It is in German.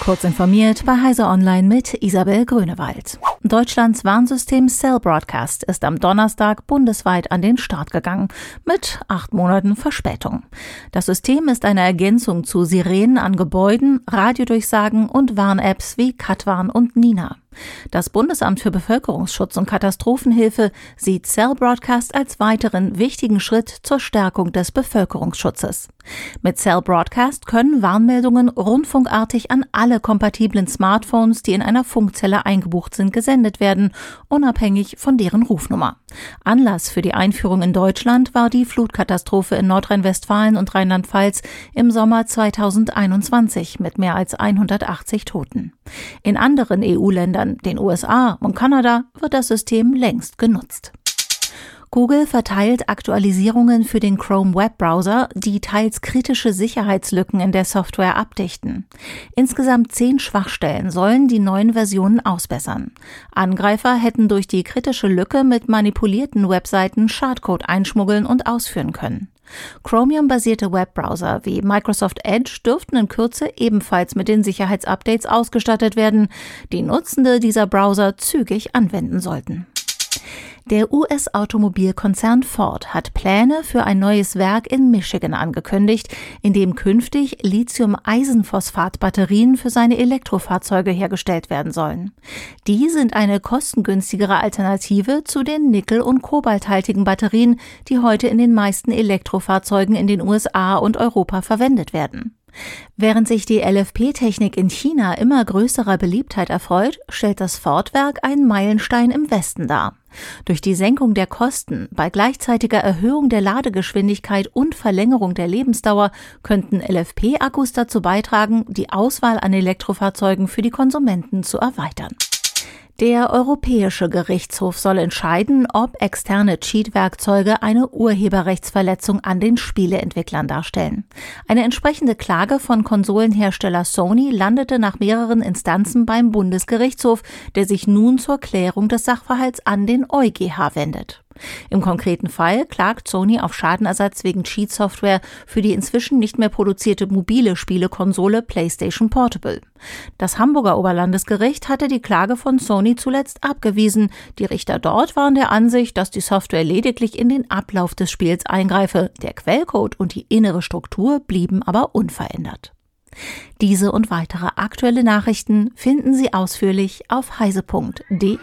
Kurz informiert bei Heise Online mit Isabel Grünewald. Deutschlands Warnsystem Cell Broadcast ist am Donnerstag bundesweit an den Start gegangen, mit acht Monaten Verspätung. Das System ist eine Ergänzung zu Sirenen an Gebäuden, Radiodurchsagen und Warn-Apps wie Katwarn und Nina. Das Bundesamt für Bevölkerungsschutz und Katastrophenhilfe sieht Cell Broadcast als weiteren wichtigen Schritt zur Stärkung des Bevölkerungsschutzes. Mit Cell Broadcast können Warnmeldungen rundfunkartig an alle kompatiblen Smartphones, die in einer Funkzelle eingebucht sind, gesendet werden, unabhängig von deren Rufnummer. Anlass für die Einführung in Deutschland war die Flutkatastrophe in Nordrhein-Westfalen und Rheinland-Pfalz im Sommer 2021 mit mehr als 180 Toten. In anderen EU-Ländern, den USA und Kanada, wird das System längst genutzt. Google verteilt Aktualisierungen für den Chrome Webbrowser, die teils kritische Sicherheitslücken in der Software abdichten. Insgesamt zehn Schwachstellen sollen die neuen Versionen ausbessern. Angreifer hätten durch die kritische Lücke mit manipulierten Webseiten Schadcode einschmuggeln und ausführen können. Chromium-basierte Webbrowser wie Microsoft Edge dürften in Kürze ebenfalls mit den Sicherheitsupdates ausgestattet werden, die Nutzende dieser Browser zügig anwenden sollten. Der US-Automobilkonzern Ford hat Pläne für ein neues Werk in Michigan angekündigt, in dem künftig Lithium-Eisenphosphat-Batterien für seine Elektrofahrzeuge hergestellt werden sollen. Die sind eine kostengünstigere Alternative zu den nickel- und kobalthaltigen Batterien, die heute in den meisten Elektrofahrzeugen in den USA und Europa verwendet werden. Während sich die LFP-Technik in China immer größerer Beliebtheit erfreut, stellt das Ford-Werk einen Meilenstein im Westen dar. Durch die Senkung der Kosten bei gleichzeitiger Erhöhung der Ladegeschwindigkeit und Verlängerung der Lebensdauer könnten LFP-Akkus dazu beitragen, die Auswahl an Elektrofahrzeugen für die Konsumenten zu erweitern. Der Europäische Gerichtshof soll entscheiden, ob externe Cheat-Werkzeuge eine Urheberrechtsverletzung an den Spieleentwicklern darstellen. Eine entsprechende Klage von Konsolenhersteller Sony landete nach mehreren Instanzen beim Bundesgerichtshof, der sich nun zur Klärung des Sachverhalts an den EuGH wendet. Im konkreten Fall klagt Sony auf Schadenersatz wegen Cheat-Software für die inzwischen nicht mehr produzierte mobile Spielekonsole PlayStation Portable. Das Hamburger Oberlandesgericht hatte die Klage von Sony zuletzt abgewiesen. Die Richter dort waren der Ansicht, dass die Software lediglich in den Ablauf des Spiels eingreife. Der Quellcode und die innere Struktur blieben aber unverändert. Diese und weitere aktuelle Nachrichten finden Sie ausführlich auf heise.de.